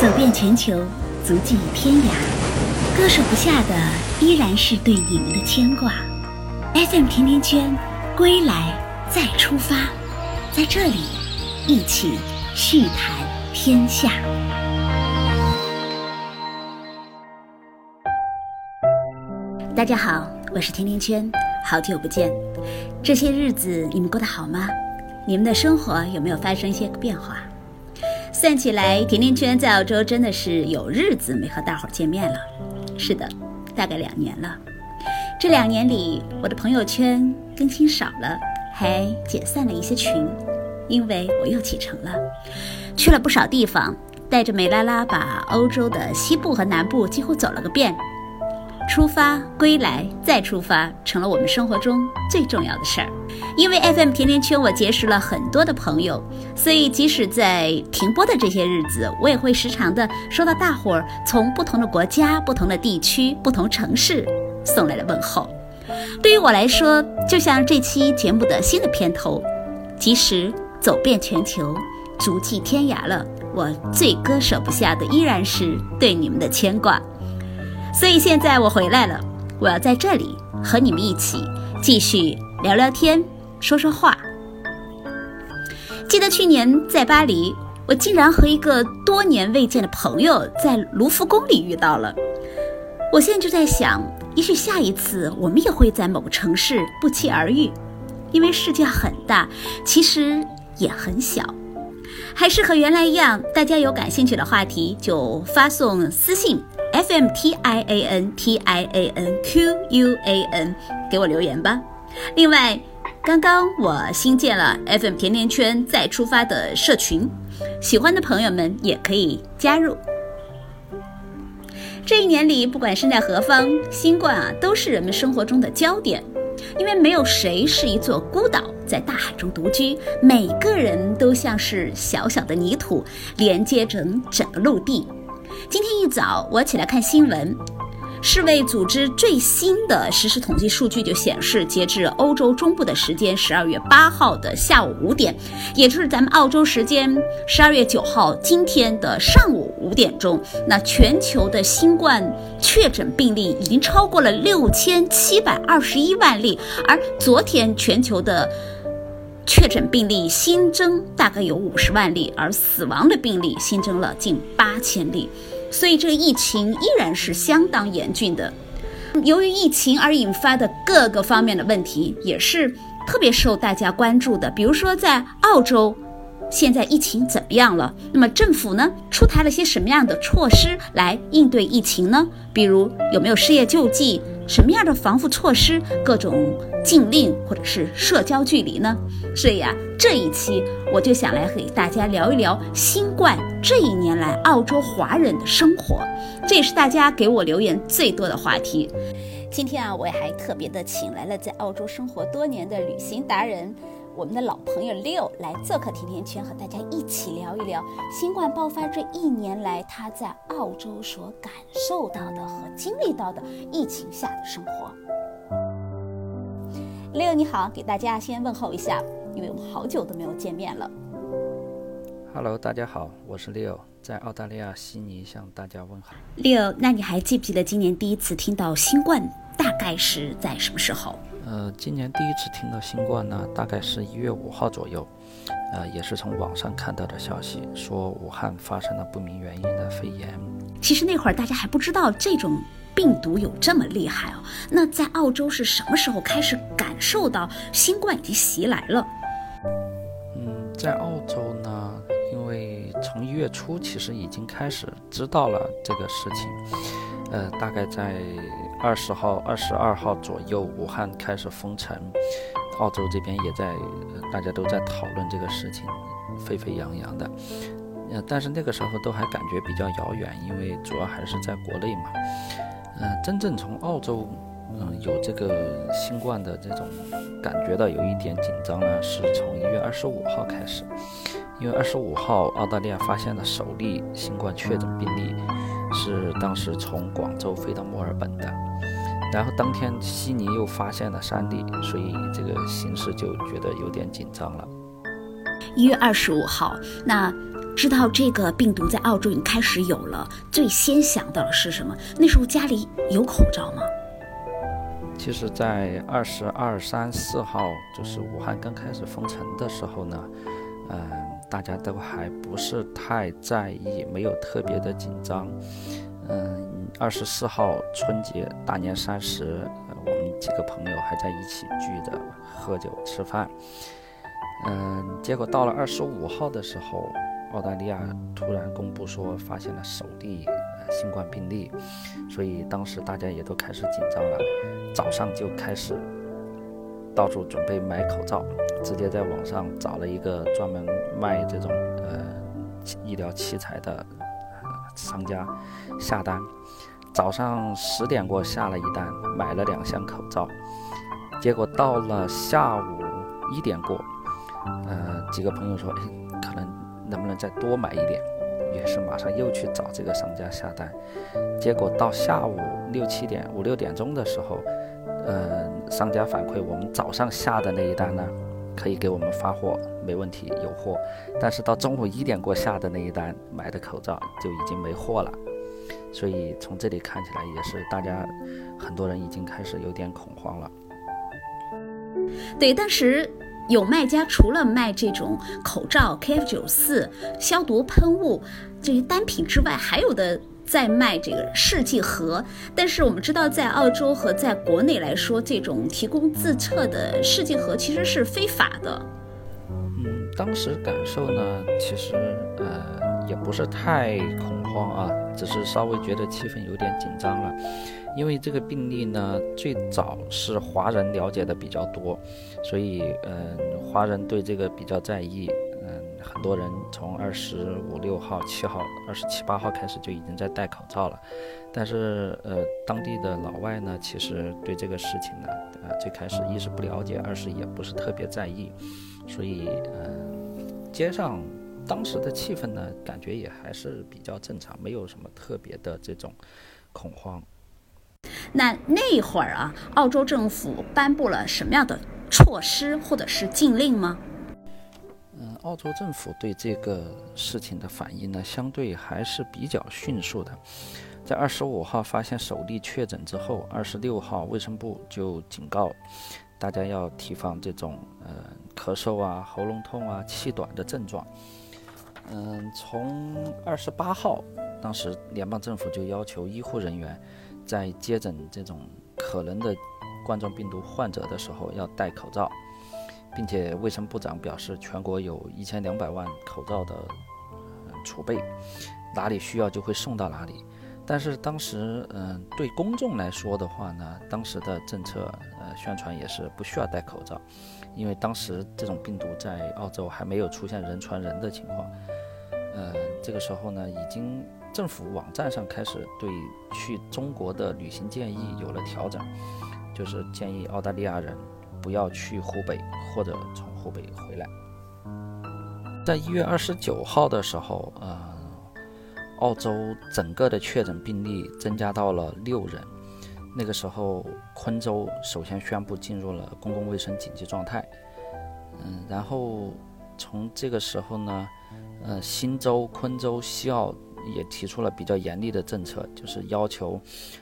走遍全球，足迹天涯，割舍不下的依然是对你们的牵挂。FM 甜甜圈，归来再出发，在这里一起叙谈天下。大家好，我是甜甜圈，好久不见。这些日子你们过得好吗？你们的生活有没有发生一些变化？算起来，甜甜圈在澳洲真的是有日子没和大伙儿见面了。是的，大概两年了。这两年里，我的朋友圈更新少了，还解散了一些群，因为我又启程了，去了不少地方，带着美拉拉把欧洲的西部和南部几乎走了个遍。出发、归来、再出发，成了我们生活中最重要的事儿。因为 FM 甜甜圈，我结识了很多的朋友，所以即使在停播的这些日子，我也会时常的收到大伙儿从不同的国家、不同的地区、不同城市送来的问候。对于我来说，就像这期节目的新的片头，即使走遍全球，足迹天涯了，我最割舍不下的依然是对你们的牵挂。所以现在我回来了，我要在这里和你们一起继续聊聊天，说说话。记得去年在巴黎，我竟然和一个多年未见的朋友在卢浮宫里遇到了。我现在就在想，也许下一次我们也会在某个城市不期而遇，因为世界很大，其实也很小。还是和原来一样，大家有感兴趣的话题就发送私信。F M T I A N T I A N Q U A N，给我留言吧。另外，刚刚我新建了 F M 甜甜圈再出发的社群，喜欢的朋友们也可以加入。这一年里，不管身在何方，新冠啊都是人们生活中的焦点。因为没有谁是一座孤岛在大海中独居，每个人都像是小小的泥土，连接着整个陆地。今天一早，我起来看新闻，世卫组织最新的实时统计数据就显示，截至欧洲中部的时间十二月八号的下午五点，也就是咱们澳洲时间十二月九号今天的上午五点钟，那全球的新冠确诊病例已经超过了六千七百二十一万例，而昨天全球的。确诊病例新增大概有五十万例，而死亡的病例新增了近八千例，所以这个疫情依然是相当严峻的。由于疫情而引发的各个方面的问题，也是特别受大家关注的。比如说，在澳洲，现在疫情怎么样了？那么政府呢，出台了些什么样的措施来应对疫情呢？比如有没有失业救济？什么样的防护措施？各种禁令或者是社交距离呢？所以啊，这一期我就想来和大家聊一聊新冠这一年来澳洲华人的生活，这也是大家给我留言最多的话题。今天啊，我也还特别的请来了在澳洲生活多年的旅行达人。我们的老朋友 Leo 来做客甜甜圈，和大家一起聊一聊新冠爆发这一年来他在澳洲所感受到的和经历到的疫情下的生活。Leo 你好，给大家先问候一下，因为我们好久都没有见面了。Hello，大家好，我是 Leo，在澳大利亚悉尼向大家问好。Leo，那你还记不记得今年第一次听到新冠大概是在什么时候？呃，今年第一次听到新冠呢，大概是一月五号左右，呃，也是从网上看到的消息，说武汉发生了不明原因的肺炎。其实那会儿大家还不知道这种病毒有这么厉害哦。那在澳洲是什么时候开始感受到新冠已经袭来了？嗯，在澳洲呢，因为从一月初其实已经开始知道了这个事情，呃，大概在。二十号、二十二号左右，武汉开始封城，澳洲这边也在，大家都在讨论这个事情，沸沸扬扬的。呃，但是那个时候都还感觉比较遥远，因为主要还是在国内嘛。嗯，真正从澳洲，嗯，有这个新冠的这种感觉到有一点紧张呢，是从一月二十五号开始，因为二十五号澳大利亚发现了首例新冠确诊病例，是当时从广州飞到墨尔本的。然后当天悉尼又发现了三例，所以这个形势就觉得有点紧张了。一月二十五号，那知道这个病毒在澳洲已经开始有了，最先想到的是什么？那时候家里有口罩吗？其实，在二十二、三、四号，就是武汉刚开始封城的时候呢，嗯，大家都还不是太在意，没有特别的紧张。嗯，二十四号春节大年三十，我们几个朋友还在一起聚着喝酒吃饭。嗯，结果到了二十五号的时候，澳大利亚突然公布说发现了首例新冠病例，所以当时大家也都开始紧张了。早上就开始到处准备买口罩，直接在网上找了一个专门卖这种呃医疗器材的商家下单。早上十点过下了一单，买了两箱口罩。结果到了下午一点过，呃，几个朋友说，哎，能不能再多买一点？于是马上又去找这个商家下单。结果到下午六七点、五六点钟的时候。呃，商家反馈我们早上下的那一单呢，可以给我们发货，没问题，有货。但是到中午一点过下的那一单买的口罩就已经没货了，所以从这里看起来也是大家很多人已经开始有点恐慌了。对，当时有卖家除了卖这种口罩、KF 九四消毒喷雾这些单品之外，还有的。在卖这个试剂盒，但是我们知道，在澳洲和在国内来说，这种提供自测的试剂盒其实是非法的。嗯，当时感受呢，其实不是太恐慌啊，只是稍微觉得气氛有点紧张了，因为这个病例呢，最早是华人了解的比较多，所以嗯，华人对这个比较在意。嗯很多人从二十五六号、七号、二十七八号开始就已经在戴口罩了，但是呃，当地的老外呢，其实对这个事情呢，呃，最开始一是不了解，二是也不是特别在意，所以呃，街上当时的气氛呢，感觉也还是比较正常，没有什么特别的这种恐慌。那那会儿啊，澳洲政府颁布了什么样的措施或者是禁令吗？嗯，澳洲政府对这个事情的反应呢，相对还是比较迅速的。在二十五号发现首例确诊之后，二十六号卫生部就警告大家要提防这种呃咳嗽啊、喉咙痛啊、气短的症状。嗯，从二十八号，当时联邦政府就要求医护人员在接诊这种可能的冠状病毒患者的时候要戴口罩。并且卫生部长表示，全国有一千两百万口罩的储备，哪里需要就会送到哪里。但是当时，嗯，对公众来说的话呢，当时的政策呃宣传也是不需要戴口罩，因为当时这种病毒在澳洲还没有出现人传人的情况。呃，这个时候呢，已经政府网站上开始对去中国的旅行建议有了调整，就是建议澳大利亚人。不要去湖北或者从湖北回来。在一月二十九号的时候，呃，澳洲整个的确诊病例增加到了六人。那个时候，昆州首先宣布进入了公共卫生紧急状态。嗯，然后从这个时候呢，呃，新州、昆州、西澳也提出了比较严厉的政策，就是要求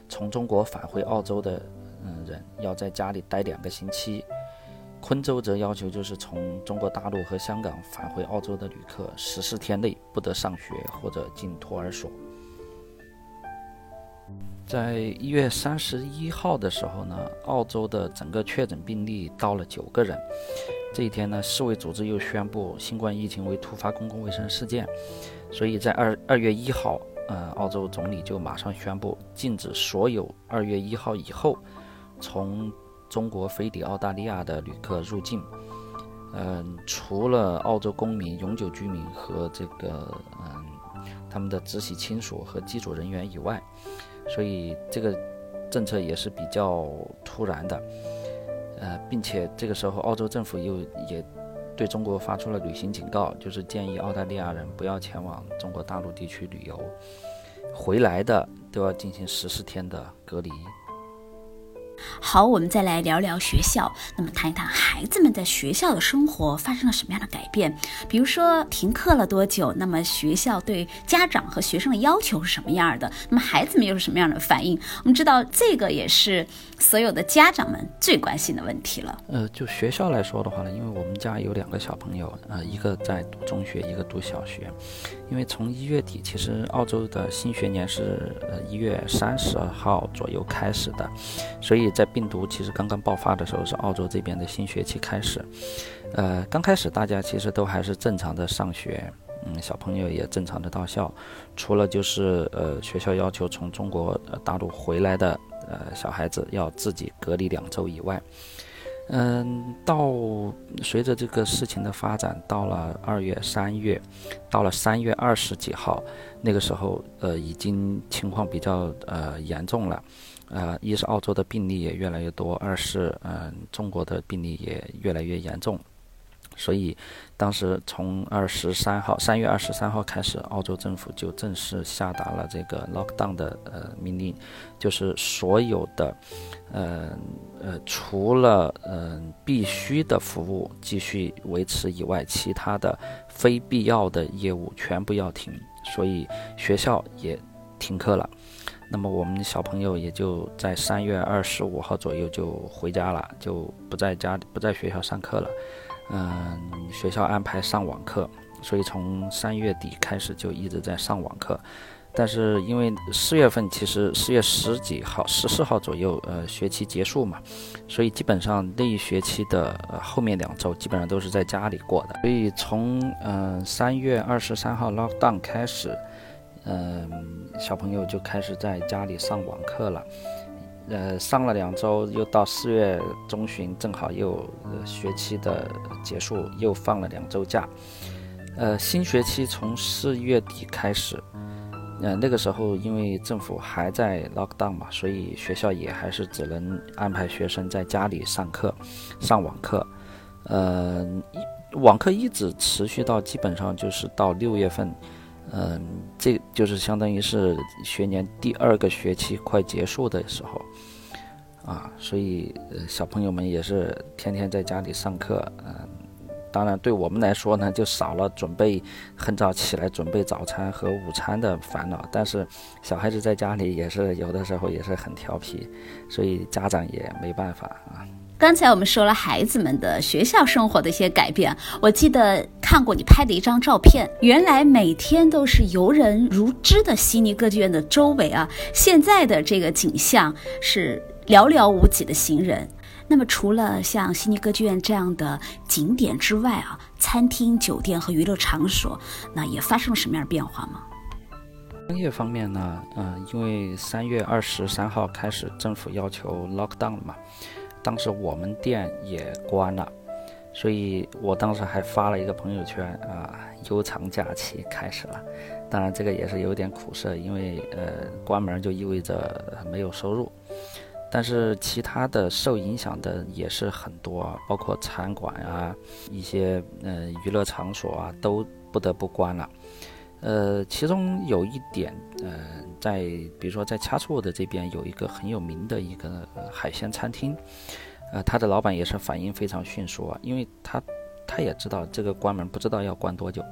从中国返回澳洲的。嗯，人要在家里待两个星期。昆州则要求，就是从中国大陆和香港返回澳洲的旅客，十四天内不得上学或者进托儿所。在一月三十一号的时候呢，澳洲的整个确诊病例到了九个人。这一天呢，世卫组织又宣布新冠疫情为突发公共卫生事件，所以在二二月一号，呃，澳洲总理就马上宣布禁止所有二月一号以后。从中国飞抵澳大利亚的旅客入境，嗯，除了澳洲公民、永久居民和这个嗯他们的直系亲属和机组人员以外，所以这个政策也是比较突然的，呃，并且这个时候澳洲政府又也对中国发出了旅行警告，就是建议澳大利亚人不要前往中国大陆地区旅游，回来的都要进行十四天的隔离。好，我们再来聊聊学校。那么谈一谈孩子们在学校的生活发生了什么样的改变？比如说停课了多久？那么学校对家长和学生的要求是什么样的？那么孩子们又是什么样的反应？我们知道这个也是所有的家长们最关心的问题了。呃，就学校来说的话呢，因为我们家有两个小朋友，呃，一个在读中学，一个读小学。因为从一月底，其实澳洲的新学年是呃一月三十号左右开始的，所以在病毒其实刚刚爆发的时候，是澳洲这边的新学期开始。呃，刚开始大家其实都还是正常的上学，嗯，小朋友也正常的到校，除了就是呃学校要求从中国大陆回来的呃小孩子要自己隔离两周以外。嗯，到随着这个事情的发展，到了二月、三月，到了三月二十几号，那个时候，呃，已经情况比较呃严重了，呃，一是澳洲的病例也越来越多，二是嗯中国的病例也越来越严重。所以，当时从二十三号，三月二十三号开始，澳洲政府就正式下达了这个 lockdown 的呃命令，就是所有的，呃呃，除了嗯必须的服务继续维持以外，其他的非必要的业务全部要停。所以学校也停课了。那么我们小朋友也就在三月二十五号左右就回家了，就不在家不在学校上课了。嗯，学校安排上网课，所以从三月底开始就一直在上网课。但是因为四月份其实四月十几号、十四号左右，呃，学期结束嘛，所以基本上那一学期的呃后面两周基本上都是在家里过的。所以从嗯三月二十三号 lockdown 开始，嗯，小朋友就开始在家里上网课了。呃，上了两周，又到四月中旬，正好又学期的结束，又放了两周假。呃，新学期从四月底开始，呃，那个时候因为政府还在 lockdown 嘛，所以学校也还是只能安排学生在家里上课，上网课。呃，网课一直持续到基本上就是到六月份。嗯，这就是相当于是学年第二个学期快结束的时候，啊，所以小朋友们也是天天在家里上课，嗯，当然对我们来说呢，就少了准备很早起来准备早餐和午餐的烦恼，但是小孩子在家里也是有的时候也是很调皮，所以家长也没办法啊。刚才我们说了孩子们的学校生活的一些改变，我记得看过你拍的一张照片，原来每天都是游人如织的悉尼歌剧院的周围啊，现在的这个景象是寥寥无几的行人。那么除了像悉尼歌剧院这样的景点之外啊，餐厅、酒店和娱乐场所，那也发生了什么样的变化吗？商业方面呢，嗯，因为三月二十三号开始政府要求 lockdown 了嘛。当时我们店也关了，所以我当时还发了一个朋友圈啊，悠长假期开始了。当然这个也是有点苦涩，因为呃关门就意味着没有收入。但是其他的受影响的也是很多，包括餐馆啊，一些呃娱乐场所啊都不得不关了。呃，其中有一点，呃，在比如说在恰楚的这边有一个很有名的一个海鲜餐厅，呃，他的老板也是反应非常迅速啊，因为他他也知道这个关门不知道要关多久，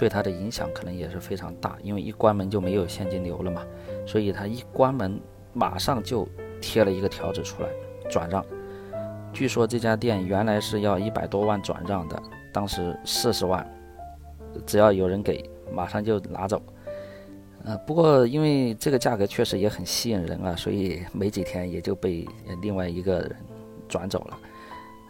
对他的影响可能也是非常大，因为一关门就没有现金流了嘛，所以他一关门马上就贴了一个条子出来转让，据说这家店原来是要一百多万转让的，当时四十万，只要有人给。马上就拿走，呃，不过因为这个价格确实也很吸引人啊，所以没几天也就被另外一个人转走了，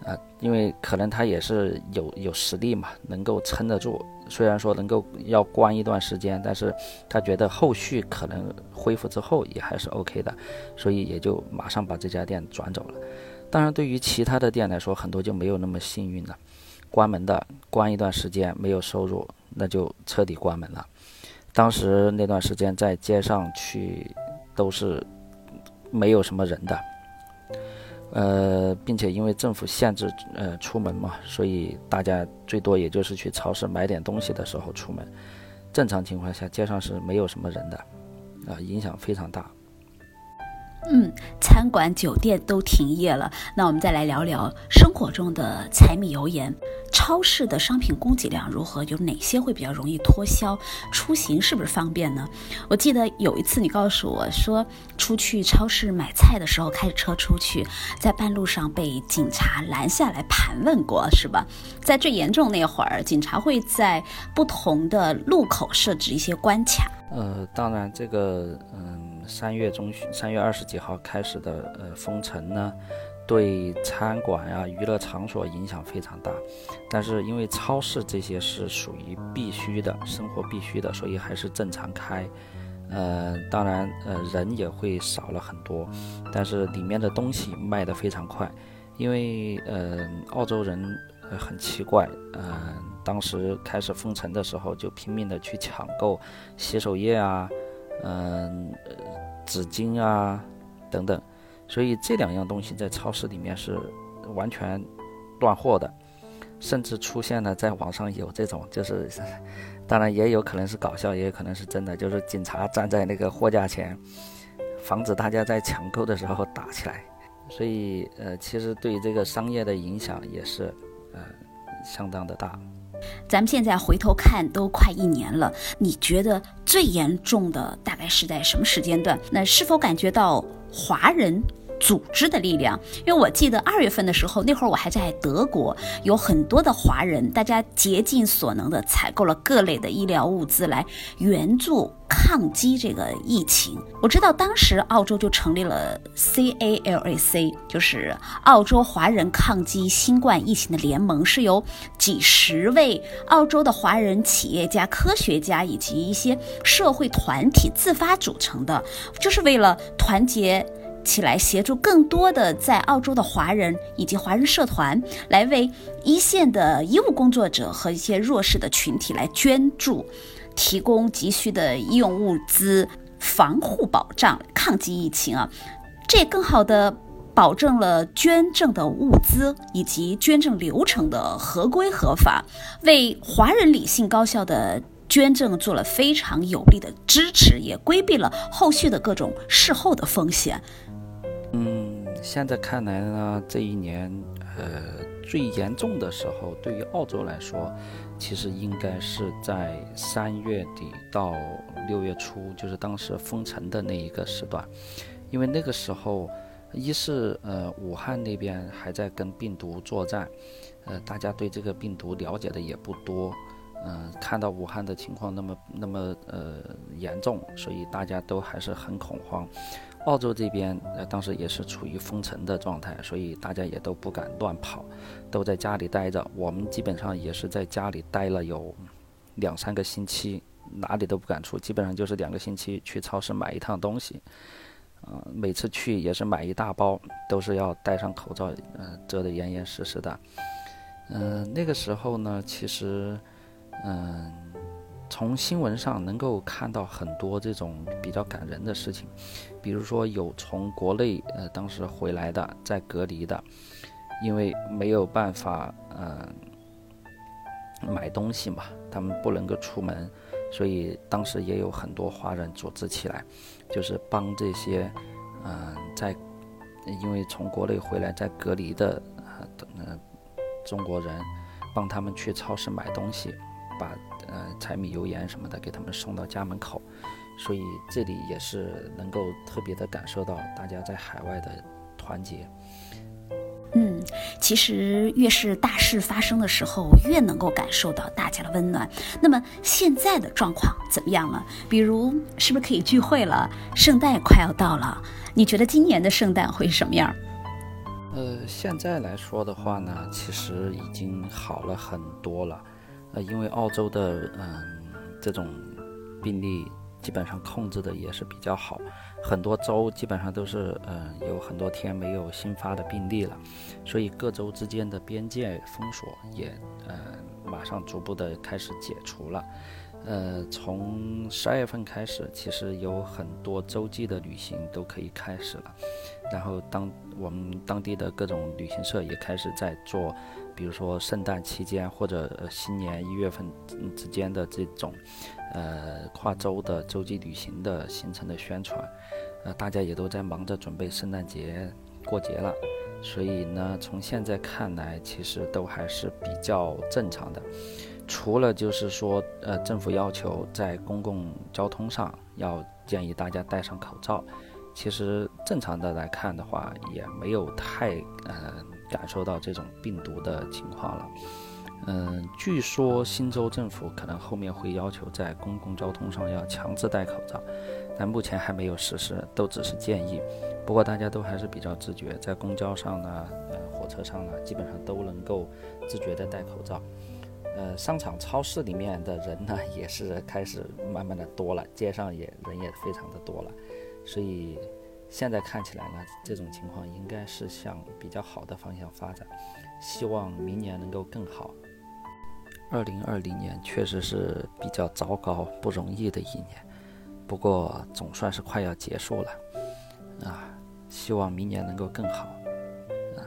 啊，因为可能他也是有有实力嘛，能够撑得住。虽然说能够要关一段时间，但是他觉得后续可能恢复之后也还是 OK 的，所以也就马上把这家店转走了。当然，对于其他的店来说，很多就没有那么幸运了，关门的关一段时间没有收入。那就彻底关门了。当时那段时间在街上去都是没有什么人的，呃，并且因为政府限制呃出门嘛，所以大家最多也就是去超市买点东西的时候出门。正常情况下街上是没有什么人的，啊，影响非常大。嗯，餐馆、酒店都停业了。那我们再来聊聊生活中的柴米油盐。超市的商品供给量如何？有哪些会比较容易脱销？出行是不是方便呢？我记得有一次你告诉我说，出去超市买菜的时候开着车出去，在半路上被警察拦下来盘问过，是吧？在最严重那会儿，警察会在不同的路口设置一些关卡。呃，当然，这个嗯，三月中旬，三月二十几号开始的呃封城呢。对餐馆呀、娱乐场所影响非常大，但是因为超市这些是属于必须的生活必须的，所以还是正常开。呃，当然，呃，人也会少了很多，但是里面的东西卖得非常快，因为呃，澳洲人很奇怪，呃，当时开始封城的时候就拼命的去抢购洗手液啊，嗯，纸巾啊等等。所以这两样东西在超市里面是完全断货的，甚至出现了在网上有这种，就是当然也有可能是搞笑，也有可能是真的，就是警察站在那个货架前，防止大家在抢购的时候打起来。所以呃，其实对这个商业的影响也是呃相当的大。咱们现在回头看，都快一年了，你觉得最严重的大概是在什么时间段？那是否感觉到华人？组织的力量，因为我记得二月份的时候，那会儿我还在德国，有很多的华人，大家竭尽所能的采购了各类的医疗物资来援助抗击这个疫情。我知道当时澳洲就成立了 CALAC，就是澳洲华人抗击新冠疫情的联盟，是由几十位澳洲的华人企业家、科学家以及一些社会团体自发组成的，就是为了团结。起来协助更多的在澳洲的华人以及华人社团，来为一线的医务工作者和一些弱势的群体来捐助，提供急需的医用物资、防护保障，抗击疫情啊！这也更好的保证了捐赠的物资以及捐赠流程的合规合法，为华人理性高效的捐赠做了非常有力的支持，也规避了后续的各种事后的风险。嗯，现在看来呢，这一年，呃，最严重的时候，对于澳洲来说，其实应该是在三月底到六月初，就是当时封城的那一个时段，因为那个时候，一是呃，武汉那边还在跟病毒作战，呃，大家对这个病毒了解的也不多，嗯，看到武汉的情况那么那么呃严重，所以大家都还是很恐慌。澳洲这边呃，当时也是处于封城的状态，所以大家也都不敢乱跑，都在家里待着。我们基本上也是在家里待了有两三个星期，哪里都不敢出，基本上就是两个星期去超市买一趟东西，啊，每次去也是买一大包，都是要戴上口罩，嗯，遮得严严实实的。嗯，那个时候呢，其实，嗯。从新闻上能够看到很多这种比较感人的事情，比如说有从国内呃当时回来的在隔离的，因为没有办法呃买东西嘛，他们不能够出门，所以当时也有很多华人组织起来，就是帮这些嗯在因为从国内回来在隔离的呃中国人，帮他们去超市买东西，把。呃，柴米油盐什么的给他们送到家门口，所以这里也是能够特别的感受到大家在海外的团结。嗯，其实越是大事发生的时候，越能够感受到大家的温暖。那么现在的状况怎么样了？比如是不是可以聚会了？圣诞快要到了，你觉得今年的圣诞会是什么样？呃，现在来说的话呢，其实已经好了很多了。呃，因为澳洲的嗯这种病例基本上控制的也是比较好，很多州基本上都是嗯有很多天没有新发的病例了，所以各州之间的边界封锁也呃马上逐步的开始解除了。呃，从十二月份开始，其实有很多洲际的旅行都可以开始了。然后，当我们当地的各种旅行社也开始在做比如说圣诞期间或者新年一月份之间的这种，呃，跨州的洲际旅行的行程的宣传，呃，大家也都在忙着准备圣诞节过节了，所以呢，从现在看来，其实都还是比较正常的。除了就是说，呃，政府要求在公共交通上要建议大家戴上口罩，其实正常的来看的话，也没有太呃感受到这种病毒的情况了。嗯，据说新州政府可能后面会要求在公共交通上要强制戴口罩，但目前还没有实施，都只是建议。不过大家都还是比较自觉，在公交上呢，呃，火车上呢，基本上都能够自觉的戴口罩。呃，商场、超市里面的人呢，也是开始慢慢的多了，街上也人也非常的多了，所以现在看起来呢，这种情况应该是向比较好的方向发展，希望明年能够更好。二零二零年确实是比较糟糕、不容易的一年，不过总算是快要结束了，啊，希望明年能够更好。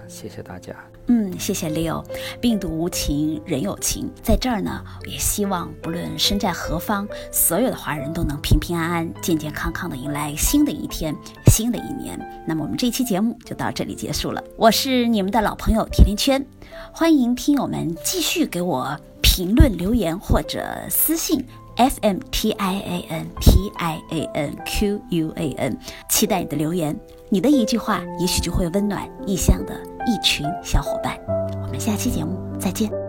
谢谢大家。嗯，谢谢 Leo。病毒无情，人有情。在这儿呢，也希望不论身在何方，所有的华人都能平平安安、健健康康的迎来新的一天、新的一年。那么我们这期节目就到这里结束了。我是你们的老朋友甜甜圈，欢迎听友们继续给我评论留言或者私信。F m t i a n t i a n q u a n，期待你的留言，你的一句话也许就会温暖异乡的一群小伙伴。我们下期节目再见。